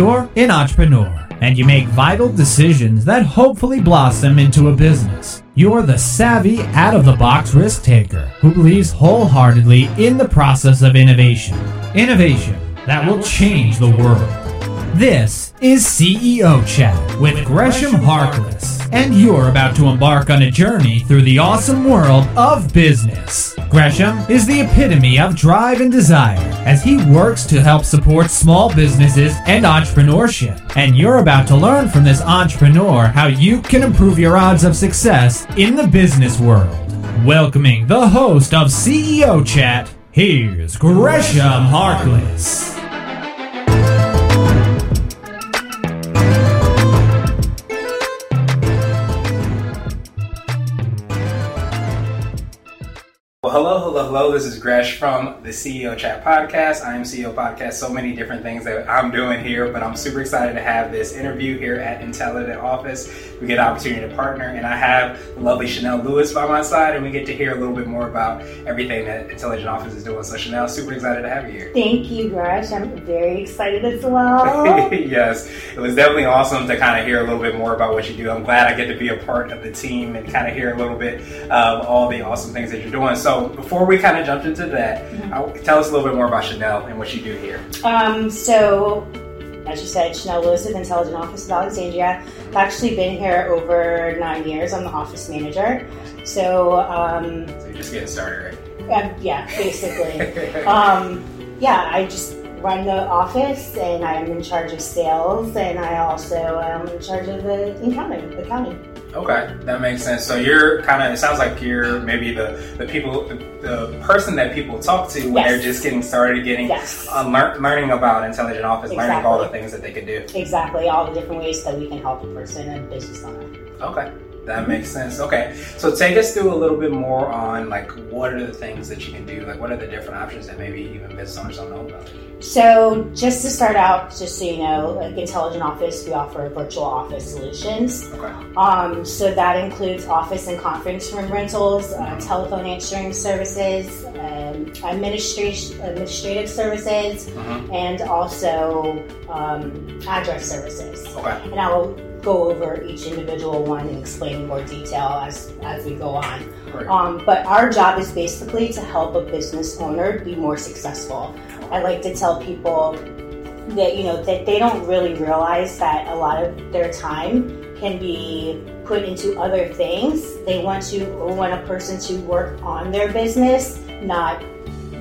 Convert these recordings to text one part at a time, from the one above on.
You're an entrepreneur, and you make vital decisions that hopefully blossom into a business. You're the savvy, out of the box risk taker who believes wholeheartedly in the process of innovation. Innovation that will change the world. This is CEO Chat with Gresham Harkless, and you're about to embark on a journey through the awesome world of business. Gresham is the epitome of drive and desire as he works to help support small businesses and entrepreneurship. And you're about to learn from this entrepreneur how you can improve your odds of success in the business world. Welcoming the host of CEO Chat, here's Gresham Harkless. Hello. This is Gresh from the CEO Chat Podcast. I am CEO Podcast. So many different things that I'm doing here, but I'm super excited to have this interview here at Intelligent Office. We get an opportunity to partner, and I have the lovely Chanel Lewis by my side, and we get to hear a little bit more about everything that Intelligent Office is doing. So, Chanel, super excited to have you here. Thank you, Gresh. I'm very excited as well. yes, it was definitely awesome to kind of hear a little bit more about what you do. I'm glad I get to be a part of the team and kind of hear a little bit of all the awesome things that you're doing. So, before we kind of jumped into that, mm-hmm. tell us a little bit more about Chanel and what you do here. Um, so, as you said, Chanel Lewis with Intelligent Office of Alexandria. I've actually been here over nine years. I'm the office manager. So, um, so you're just getting started, right? Uh, yeah, basically. um, yeah, I just run the office and I'm in charge of sales and I also am in charge of the accounting. accounting. Okay, that makes sense. So you're kind of. It sounds like you're maybe the the people, the, the person that people talk to when yes. they're just getting started, getting yes. uh, lear- learning about intelligent office, exactly. learning all the things that they could do. Exactly, all the different ways that we can help a person and business owner. Okay. That makes sense. Okay, so take us through a little bit more on like what are the things that you can do? Like what are the different options that maybe even business owners don't know about? So just to start out, just so you know, like Intelligent Office, we offer virtual office solutions. Okay. Um, so that includes office and conference room rentals, uh, telephone answering services, um, administration administrative services, mm-hmm. and also um, address services. Okay. And I will go over each individual one and explain in more detail as, as we go on. Right. Um, but our job is basically to help a business owner be more successful. I like to tell people that you know that they don't really realize that a lot of their time can be put into other things. They want to want a person to work on their business, not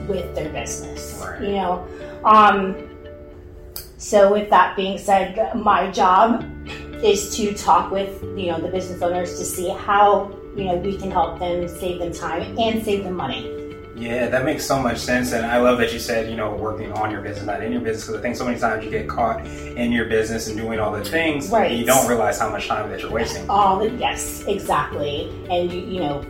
with their business. Right. You know. Um, so with that being said, my job is to talk with you know the business owners to see how you know we can help them save them time and save them money. Yeah, that makes so much sense, and I love that you said you know working on your business, not in your business, because I think so many times you get caught in your business and doing all the things, right? you don't realize how much time that you're wasting. All the, yes, exactly, and you you know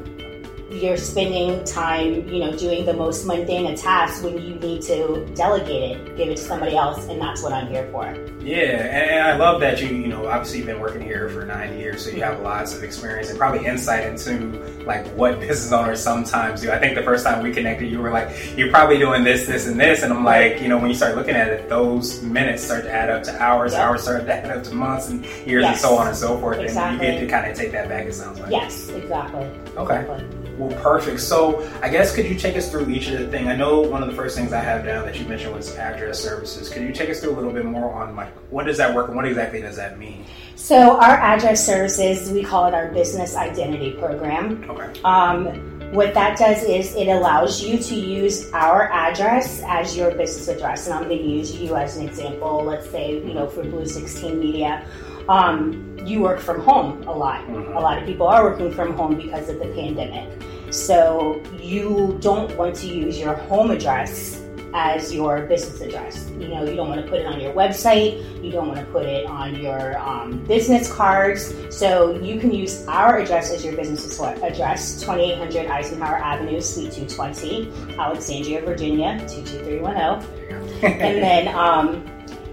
you're spending time, you know, doing the most mundane of tasks when you need to delegate it, give it to somebody else, and that's what I'm here for. Yeah, and I love that you, you know, obviously you've been working here for nine years, so you have lots of experience and probably insight into like what business owners sometimes do. I think the first time we connected, you were like, you're probably doing this, this, and this, and I'm like, you know, when you start looking at it, those minutes start to add up to hours, yep. hours start to add up to months and years, yes. and so on and so forth, exactly. and you get to kind of take that back. It sounds like. Yes, exactly. Okay. Exactly. Well, perfect. So, I guess could you take us through each of the thing? I know one of the first things I have down that you mentioned was address services. Could you take us through a little bit more on like what does that work and what exactly does that mean? So, our address services, we call it our business identity program. Okay. Um, what that does is it allows you to use our address as your business address, and I'm going to use you as an example. Let's say you know for Blue 16 Media. Um, you work from home a lot. Mm-hmm. A lot of people are working from home because of the pandemic. So you don't want to use your home address as your business address. You know, you don't want to put it on your website. You don't want to put it on your um, business cards. So you can use our address as your business address: 2800 Eisenhower Avenue, Suite 220, Alexandria, Virginia 22310. and then, um,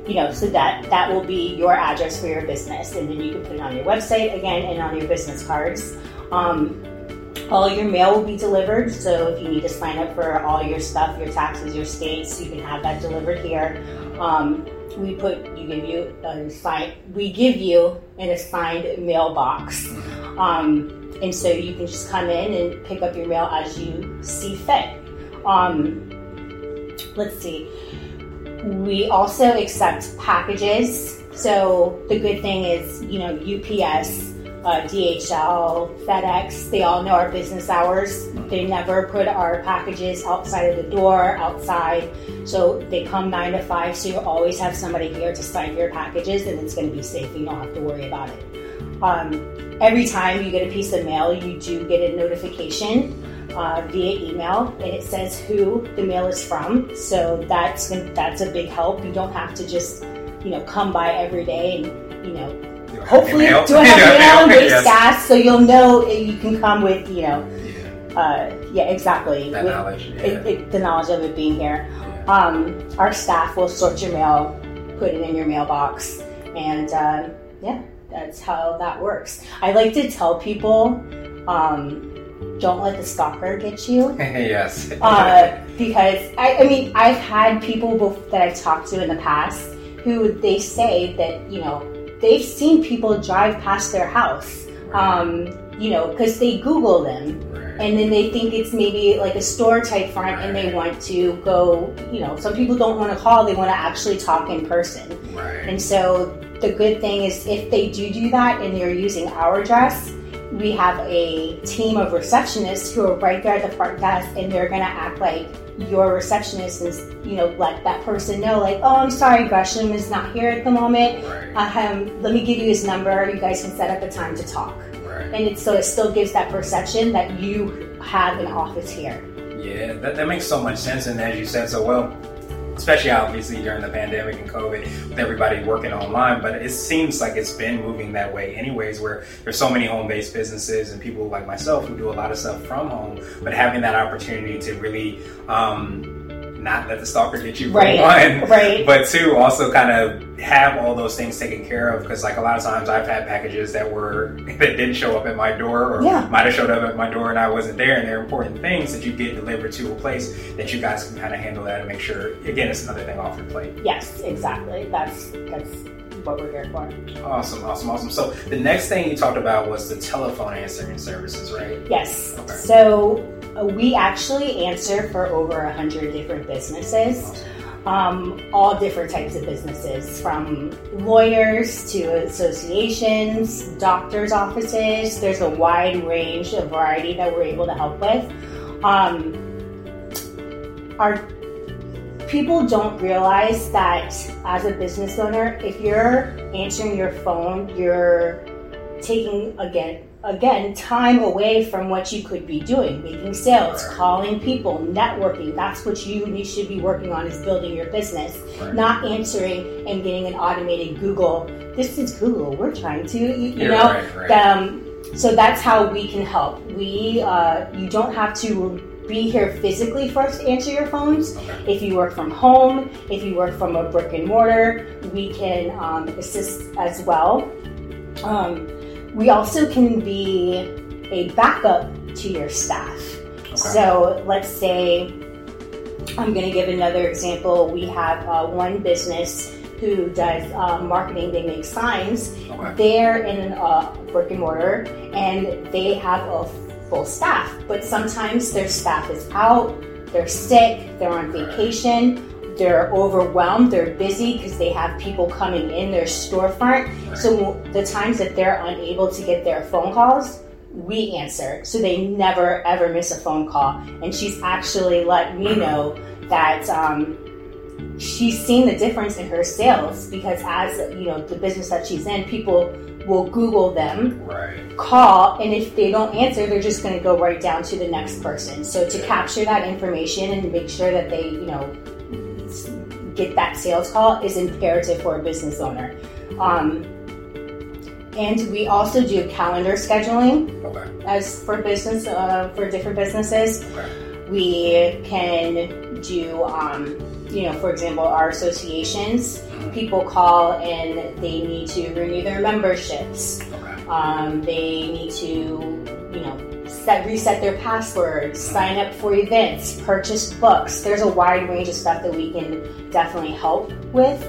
you know, so that that will be your address for your business, and then you can put it on your website again and on your business cards. Um, All your mail will be delivered. So if you need to sign up for all your stuff, your taxes, your states, you can have that delivered here. Um, we put you give you a sign we give you an assigned mailbox um, and so you can just come in and pick up your mail as you see fit um, let's see we also accept packages so the good thing is you know ups uh, DHL, FedEx, they all know our business hours. They never put our packages outside of the door, outside. So they come nine to five, so you always have somebody here to sign your packages and it's going to be safe. You don't have to worry about it. Um, every time you get a piece of mail, you do get a notification. Uh, via email, and it says who the mail is from. So that's that's a big help. You don't have to just you know come by every day and you know hopefully Mail. do I have mail and Yes. gas so you'll know you can come with you know Yeah, uh, yeah exactly that with knowledge. Yeah. it, it, the knowledge of it being here yeah. um, our staff will sort your mail put it in your mailbox and uh, yeah that's how that works i like to tell people um, don't let the stalker get you yes. uh, because I, I mean I've had people that I've talked to in the past who they say that you know they've seen people drive past their house, um, you know, because they Google them. And then they think it's maybe like a store type front and they want to go, you know, some people don't want to call, they want to actually talk in person. And so the good thing is if they do do that and they're using our address, we have a team of receptionists who are right there at the front desk and they're going to act like your receptionist is, you know let that person know like oh i'm sorry gresham is not here at the moment Right. um, let me give you his number you guys can set up a time to talk Right. and it, so it still gives that perception that you have an office here Yeah, that, that makes so much sense. And as you said so well, especially obviously during the pandemic and COVID, with everybody working online, but it seems like it's been moving that way anyways, where there's so many home based businesses and people like myself who do a lot of stuff from home, but having that opportunity to really um, not let the stalker get you Right, one, right. but two, also kind of have all those things taken care of because like a lot of times I've had packages that were that didn't show up at my door or Yeah. might have showed up at my door and I wasn't there and they're important things that you get delivered to a place that you guys can kind of handle that and make sure again it's another thing off your plate. yes exactly that's that's what we're here for Awesome, awesome, awesome. So the next thing you talked about was the telephone answering services, right? Yes. Okay. So uh, we actually answer for over a hundred different businesses, um, all different types of businesses, from lawyers to associations, doctors' offices. There's a wide range of variety that we're able to help with. Um, our people don't realize that as a business owner, if you're answering your phone, you're taking again again time away from what you could be doing making sales Right. calling people networking that's what you, you should be working on is building your business Right. not answering and getting an automated google this is google we're trying to you, you know right, right. um, so that's how we can help we uh, you don't have to be here physically for us to answer your phones Okay. if you work from home, if you work from a brick and mortar, we can um, assist as well. Um, we also can be a backup to your staff. So let's say, I'm going to give another example. We have uh, one business who does uh, marketing, they make signs. Okay. They're in a brick and mortar and they have a full staff, but sometimes their staff is out, they're sick, they're on vacation, they're overwhelmed, they're busy because they have people coming in their storefront. So the times that they're unable to get their phone calls, we answer. So they never ever miss a phone call. And she's actually let me know that um, she's seen the difference in her sales because as you know the business that she's in, people will Google them Right. call and if they don't answer they're just going to go right down to the next person so to capture that information and make sure that they you know get that sales call is imperative for a business owner um, and we also do calendar scheduling Okay. as for business uh, for different businesses Okay. we can do um, you know for example our associations people call and they need to renew their memberships Okay. um, they need to, you know, set reset their passwords, sign up for events, purchase books. There's a wide range of stuff that we can definitely help with.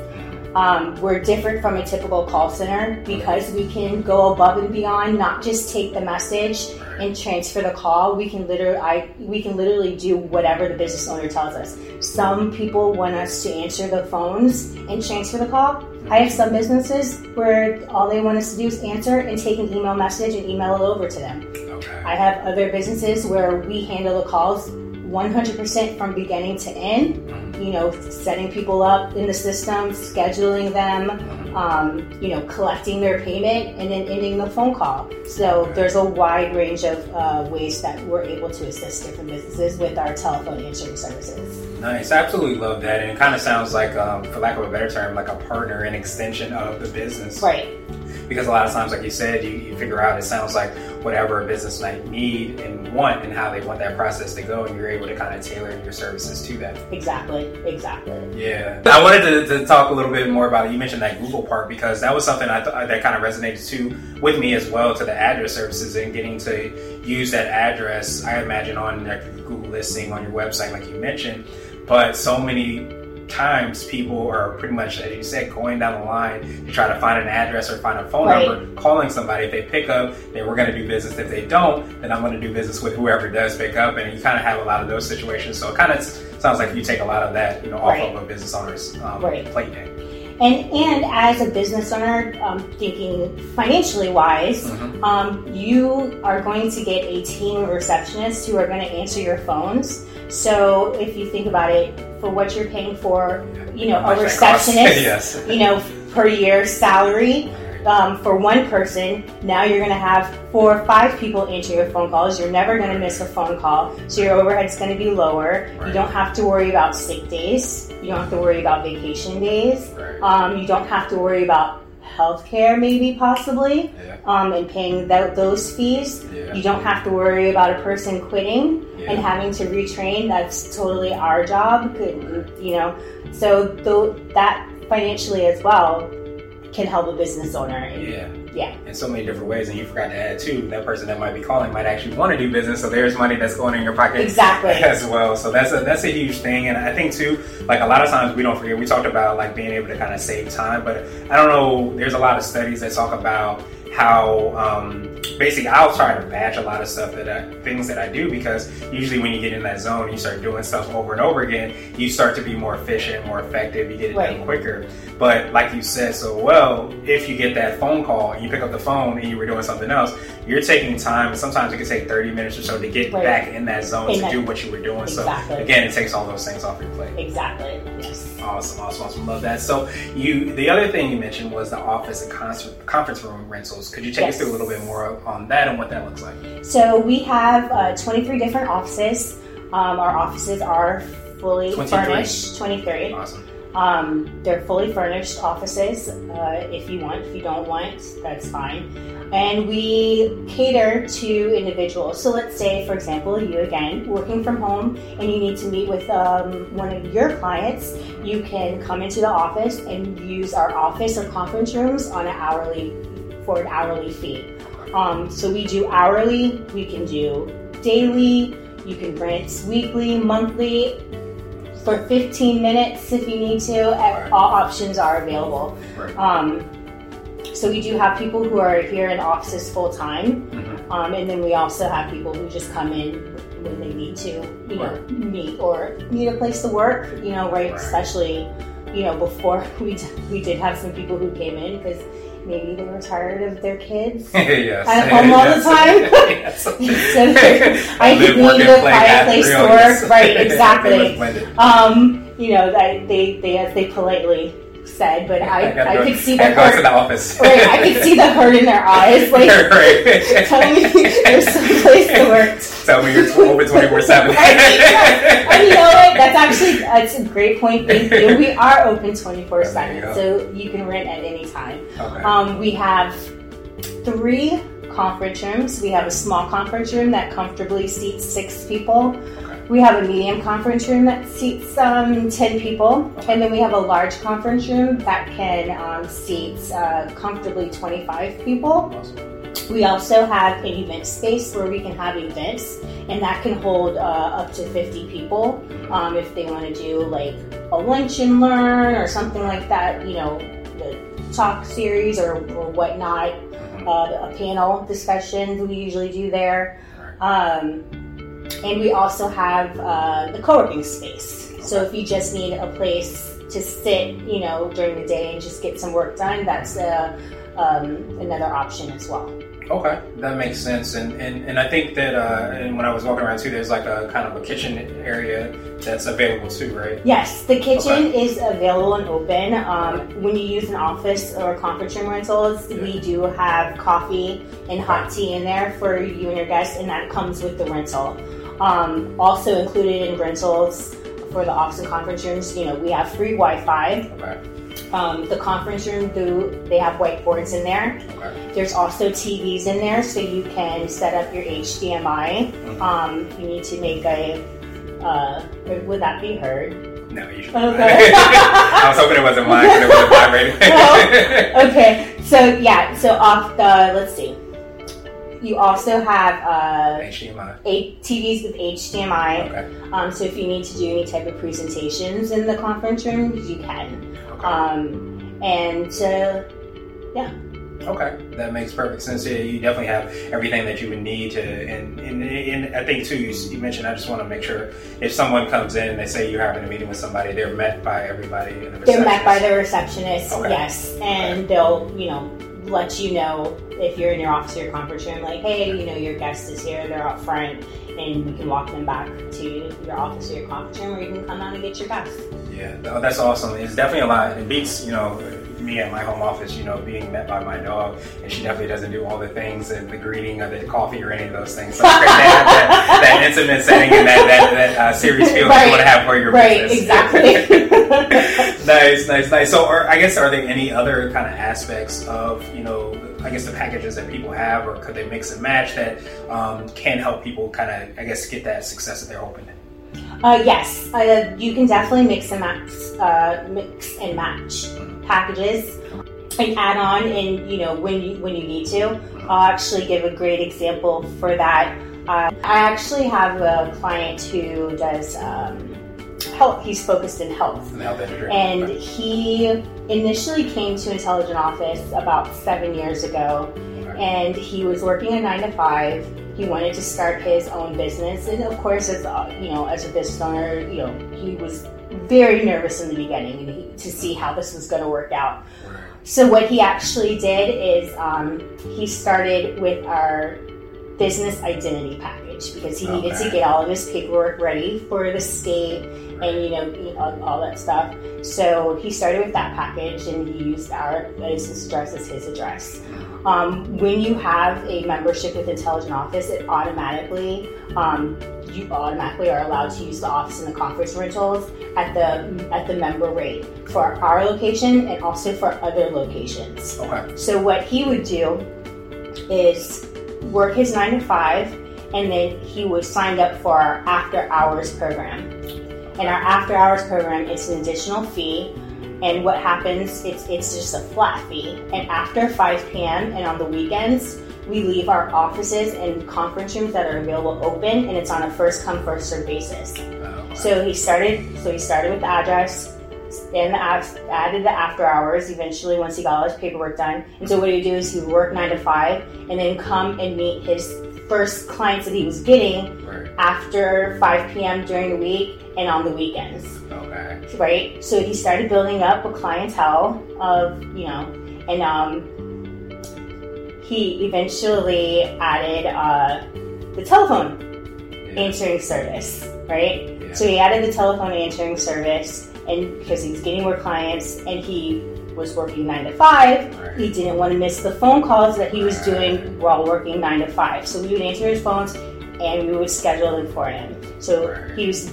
Um, we're different from a typical call center because we can go above and beyond, not just take the message and transfer the call. We can literally, I, we can literally do whatever the business owner tells us. Some people want us to answer the phones and transfer the call. I have some businesses where all they want us to do is answer and take an email message and email it over to them. I have other businesses where we handle the calls 100% from beginning to end. You know, setting people up in the system, scheduling them, um, you know, collecting their payment, and then ending the phone call. So there's a wide range of uh, ways that we're able to assist different businesses with our telephone answering services. Nice. I absolutely love that. And it kind of sounds like, um, for lack of a better term, like a partner and extension of the business. Right. Because a lot of times, like you said, you, you figure out it sounds like whatever a business might need and want and how they want that process to go, and you're able to kind of tailor your services to that. Exactly. Exactly. Yeah. I wanted to, to talk a little bit more about it. You mentioned that Google part because that was something I th- that kind of resonated too with me as well to the address services and getting to use that address, I imagine, on like, Google listing on your website, like you mentioned. But so many times people are pretty much, as you said, going down the line to try to find an address or find a phone Right. number, calling somebody. If they pick up, then we're going to do business. If they don't, then I'm going to do business with whoever does pick up. And you kind of have a lot of those situations. So it kind of sounds like you take a lot of that, you know, off Right. of a business owner's um, Right. plate. And and as a business owner, um, thinking financially wise, Mhm. um, you are going to get a team of receptionists who are going to answer your phones. So if you think about it, for what you're paying for, you know, a much that costs. receptionist, yes. you know, per year salary. Um, for one person, now you're going to have four or five people answer your phone calls. You're never going to miss a phone call, so your overhead's going to be lower. Right. You don't have to worry about sick days. You don't have to worry about vacation days. Right. Um, you don't have to worry about healthcare, maybe possibly, Yeah. um, and paying tho- those fees. Yeah. You don't have to worry about a person quitting Yeah. and having to retrain. That's totally our job, you know. So though that financially as well can help a business owner. Yeah. Yeah. In so many different ways, and you forgot to add too. That person that might be calling might actually want to do business, so there's money that's going in your pocket Exactly. as well. So that's a that's a huge thing, and I think too, like a lot of times we don't forget. We talked about like being able to kind of save time, but I don't know. There's a lot of studies that talk about how um, basically I'll try to batch a lot of stuff that I, things that I do because usually when you get in that zone, you start doing stuff over and over again. You start to be more efficient, more effective. You get it done quicker. But like you said so well, if you get that phone call and you pick up the phone and you were doing something else, you're taking time. And sometimes it can take 30 minutes or so to get Right. back in that zone In to that- do what you were doing. Exactly. So again, it takes all those things off your plate. Exactly. Yes. Awesome, awesome, awesome. Love that. So you, the other thing you mentioned was the office and concert, conference room rentals. Could you take us through a little bit more on that and what that looks like? So we have uh, 23 different offices. Um, our offices are fully 23. furnished. 23. Awesome. Um, they're fully furnished offices. Uh, if you want, if you don't want, that's fine. And we cater to individuals. So let's say, for example, you again working from home, and you need to meet with um, one of your clients. You can come into the office and use our office or conference rooms on an hourly for an hourly fee. Um, so we do hourly. We can do daily. You can rent weekly, monthly, for 15 minutes if you need to. Right. All options are available. Right. Um, so we do have people who are here in offices full time, Mhm. um, and then we also have people who just come in when they need to, you know, meet or need a place to work. You know, right? Right. Especially, you know, before we d- we did have some people who came in because maybe they were tired of their kids. yes. At home all the time? yes. So I live, need work, and a play quiet place three to oh, work. Right, exactly. Um, you know, that they, they as they politely said, but I, I go- could see the to hurt. the office. Right, I could see the hurt in their eyes. Like, right. tell me there's some place to work. Tell me you're open 24 7. Right. And you know what? That's actually that's a great point. Thank you. We are open twenty four seven, so you can rent at any time. Okay. Um, we have three conference rooms. We have a small conference room that comfortably seats six people. We have a medium conference room that seats um, 10 people. And then we have a large conference room that can um, seat uh, comfortably 25 people. We also have an event space where we can have events, and that can hold uh, up to 50 people. Um, if they want to do like a lunch and learn or something like that, you know, the talk series or, or whatnot, uh, a panel discussion we usually do there. Um, and we also have uh, the co working space. So if you just need a place to sit, you know, during the day and just get some work done, that's uh, um, another option as well. Okay, that makes sense, and and, and I think that uh, and when I was walking around too, there's like a kind of a kitchen area that's available too, right? Yes, the kitchen okay. is available and open. Um, when you use an office or conference room rentals, yeah. we do have coffee and hot tea in there for you and your guests, and that comes with the rental. Um, also included in rentals for the office and conference rooms, you know, we have free Wi-Fi. Okay. Um, the conference room, do they have whiteboards in there? Okay. There's also TVs in there, so you can set up your HDMI. Mm-hmm. Um, you need to make a. Uh, would that be heard? No, you should. Okay. I was hoping it wasn't mine it wasn't vibrating. Okay, so yeah, so off the let's see. You also have uh, HDMI. Eight TVs with HDMI. Okay. Um, so if you need to do any type of presentations in the conference room, you can. Okay. Um, and uh, yeah. Okay, that makes perfect sense. Yeah, you definitely have everything that you would need to, and, and, and I think too, you, you, mentioned. I just want to make sure if someone comes in and they say you're having a meeting with somebody, they're met by everybody. The they're met by the receptionist. Okay. Yes, and okay. they'll you know let you know if you're in your office or your conference room, like, hey, you know, your guest is here, they're up front, and we can walk them back to your office or your conference room, or you can come out and get your pass. Yeah, that's awesome. It's definitely a lot. It beats, you know, me at my home office, you know, being met by my dog, and she definitely doesn't do all the things and the greeting or the coffee or any of those things. So it's great to have that, that intimate setting and that that, that uh, serious feel right. you want to have for your right, business. exactly. nice, nice, nice. So, are, I guess, are there any other kind of aspects of, you know, I guess the packages that people have, or could they mix and match that um, can help people kind of, I guess, get that success that they're hoping? Uh, yes, uh, you can definitely mix and match, uh, mix and match packages and add on, and you know when you when you need to. I'll actually give a great example for that. Uh, I actually have a client who does um, health. He's focused in health, and he initially came to Intelligent Office about seven years ago, and he was working a nine to five. He wanted to start his own business, and of course, as uh, you know, as a business owner, you know, he was very nervous in the beginning to see how this was going to work out. So what he actually did is um, he started with our business identity package because he okay. needed to get all of his paperwork ready for the state and you know all, all, that stuff. So he started with that package and he used our business address as his address. Um, when you have a membership with Intelligent Office, it automatically um, you automatically are allowed to use the office and the conference rentals at the at the member rate for our location and also for other locations. Okay. So what he would do is work his nine to five, and then he was signed up for our after hours program. And our after hours program is an additional fee. And what happens it's it's just a flat fee. And after 5 p.m and on the weekends we leave our offices and conference rooms that are available open and it's on a first come first serve basis. Oh. So he started so he started with the address and the added the after hours eventually once he got all his paperwork done. And so what he would do is he would work 9 to 5 and then come and meet his first clients that he was getting right. after 5 p.m during the week and on the weekends Okay. Right. So he started building up a clientele of you know, and um, he eventually added uh, the telephone yeah. answering service. Right. Yeah. So he added the telephone answering service, and because he was getting more clients, and he was working nine to five, right. he didn't want to miss the phone calls that he was doing while working nine to five. So we would answer his phones, and we would schedule them for him. So right. he was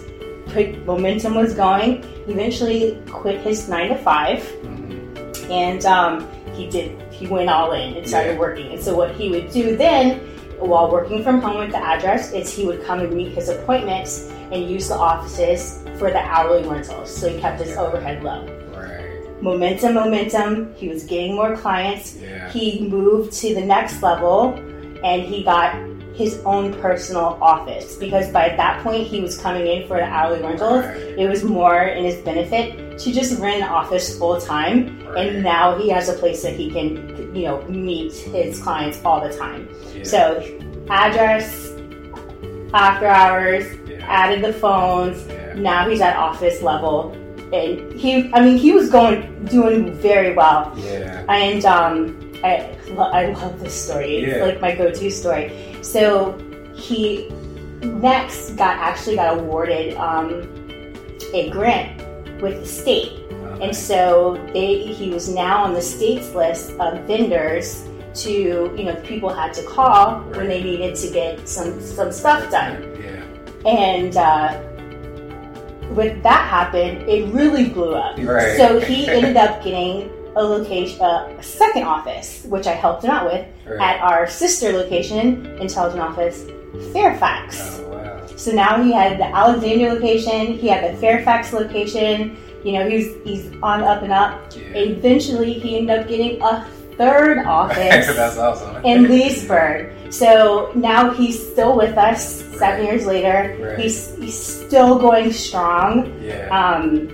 momentum was going. Eventually, quit his nine to 5 mm-hmm. and um, he did. He went all in and started yeah. working. And so, what he would do then, while working from home with the address, is he would come and meet his appointments and use the offices for the hourly rentals. So he kept his overhead low. Right. momentum, momentum. He was getting more clients. Yeah. He moved to the next level and he got his own personal office because by that point he was coming in for the hourly rentals. Right. It was more in his benefit to just rent an office full time, Right. and now he has a place that he can, you know, meet his clients all the time. Yeah. So, address, after hours, Yeah. added the phones. Yeah. Now he's at office level, and he, I mean, he was going doing very well. Yeah. And um, I, I love this story. It's Yeah. like my go-to story. So he next got actually got awarded um, a grant with the state, Okay. and so they he was now on the state's list of vendors to you know people had to call when they needed to get some some stuff done. Yeah. And uh, with that happened, it really blew up. Right. So he ended up getting a location, uh, a second office, which I helped him out with Right. at our sister location, Intelligent Office, Fairfax. Oh wow. So now he had the Alexandria location, he had the Fairfax location. You know, he's he's on up and up. Yeah. Eventually, he ended up getting a third office That's awesome. in Leesburg. So now he's still with us seven years later. Right. He's he's still going strong. Yeah. Um,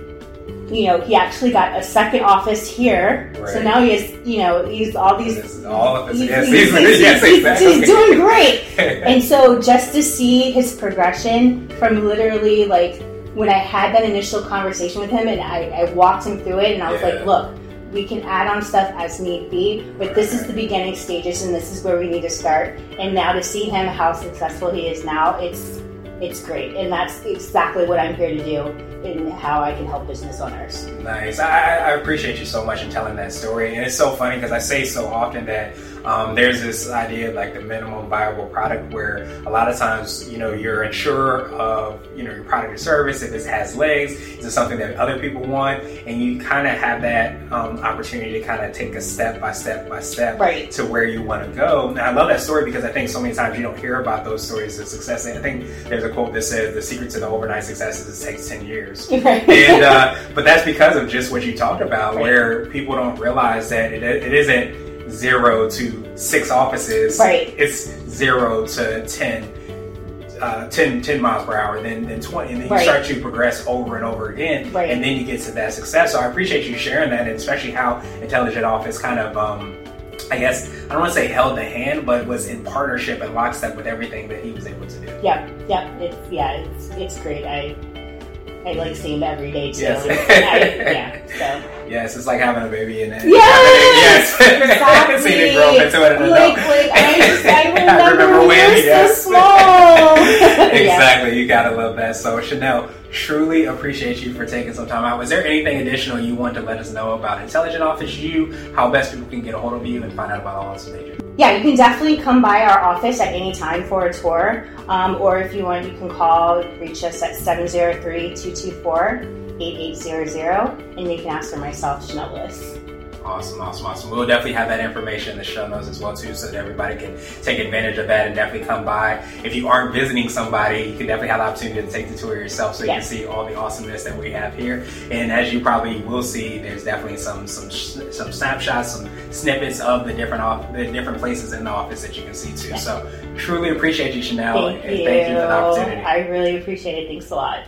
you know, he actually got a second office here. So now he has, you know, he's all these. This all of he's, Yes, he's- he's- he's- yes, exactly. he's doing great. And so just to see his progression from literally like when I had that initial conversation with him and I, I walked him through it and I was Yeah. like, look, we can add on stuff as need be, but this is the beginning stages and this is where we need to start. And now to see him how successful he is now, it's it's great. And that's exactly what I'm here to do and how I can help business owners. Nice. I, I appreciate you so much in telling that story. And it's so funny because I say so often that um, there's this idea of like the minimum viable product where a lot of times, you know, you're unsure of, you know, your product or service, if it has legs, is it something that other people want? And you kind of have that um, opportunity to kind of take a step by step by step Right. to where you want to go. And I love that story because I think so many times you don't hear about those stories of success. And I think there's a quote that says the secret to the overnight success is it takes 10 years and uh, but that's because of just what you talked about, Right. where people don't realize that it, it isn't zero to six offices. Right. It's zero to ten. Uh, 10, 10 miles per hour, then then twenty, and then you Right. start to progress over and over again, Right. and then you get to that success. So I appreciate you sharing that, and especially how Intelligent Office kind of, um, I guess I don't want to say held the hand, but was in partnership and lockstep with everything that he was able to do. Yep, yep. It's yeah, it's it's great. I I like see him every day too. Yes. I, yeah. So Yes, it's like having a baby in it. Yes! yes. exactly. Seeing it grow up into an adult. Like, like I just I remember, remember when when, we yes. so small. Exactly. You gotta love that. So Chanel, truly appreciate you for taking some time out. Was there anything additional you want to let us know about Intelligent Office You, how best people can get a hold of you and find out about all this major? Yeah, you can definitely come by our office at any time for a tour. Um, or if you want, you can call, reach us at 703 224 8800, and you can ask for myself, Chanel. Awesome, awesome, awesome. We'll definitely have that information in the show notes as well too, so that everybody can take advantage of that and definitely come by. If you aren't visiting somebody, you can definitely have the opportunity to take the tour yourself, so you Yes. can see all the awesomeness that we have here. And as you probably will see, there's definitely some some some snapshots, some snippets of the different off, the different places in the office that you can see too. So truly appreciate you, Chanel, Thank and you. thank you for the opportunity. I really appreciate it. Thanks a lot.